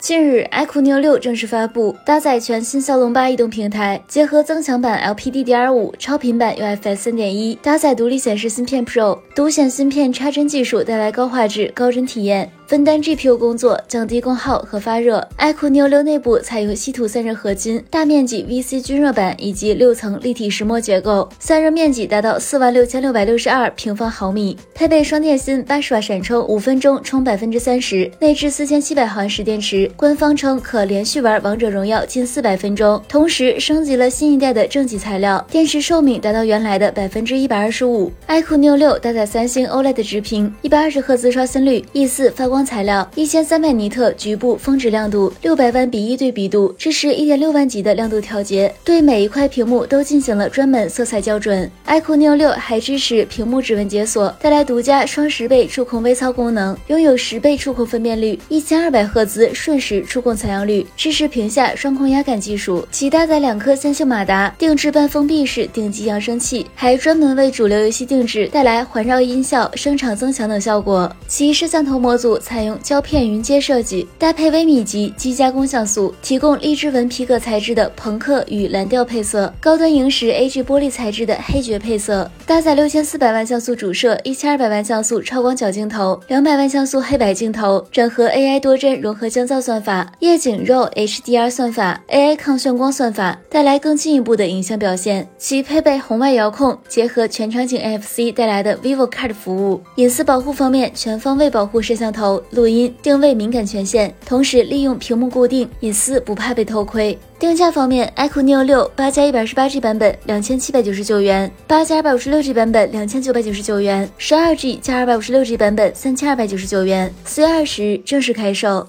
近日，iQOO Neo 六正式发布，搭载全新骁龙八移动平台，结合增强版 LPDDR5 超频版 UFS 三点一，搭载独立显示芯片 Pro，独显芯片插针技术带来高画质、高帧体验，分担 GPU 工作，降低功耗和发热。iQOO Neo 六内部采用稀土散热合金，大面积 VC 均热板以及六层立体石墨结构，散热面积达到四万六千六百六十二平方毫米，配备双电芯八十瓦闪充，五分钟充百分之三十，内置四千七百毫安时电池。官方称可连续玩王者荣耀近四百分钟，同时升级了新一代的正极材料，电池寿命达到原来的百分之一百二十五。iQOO Neo 六搭载三星 OLED 直屏，一百二十赫兹刷新率，E 四发光材料，一千三百尼特局部峰值亮度，六百万比一对比度，支持一点六万级的亮度调节，对每一块屏幕都进行了专门色彩校准。iQOO Neo 六还支持屏幕指纹解锁，带来独家双十倍触控微操功能，拥有十倍触控分辨率，一千二百赫兹瞬时触。控采样率，支持屏下双控压感技术，其搭载两颗三星马达，定制半封闭式顶级扬声器，还专门为主流游戏定制，带来环绕音效、声场增强等效果。其摄像头模组采用胶片云阶设计，搭配微米级机加工像素，提供荔枝纹皮革材质的朋克与蓝调配色，高端萤石 AG 玻璃材质的黑爵配色，搭载六千四百万像素主摄，一千二百万像素超广角镜头，两百万像素黑白镜头，整合 AI 多帧融合降噪算法。夜景 RAW HDR 算法、AI 抗眩光算法带来更进一步的影像表现。其配备红外遥控，结合全场景 NFC 带来的 Vivo Card 服务。隐私保护方面，全方位保护摄像头、录音、定位敏感权限，同时利用屏幕固定，隐私不怕被偷窥。定价方面，iQOO Neo 六八加一百二十八 G 版本两千七百九十九元，八加二百五十六 G 版本两千九百九十九元，十二 G 加二百五十六 G 版本三千二百九十九元。四月二十日正式开售。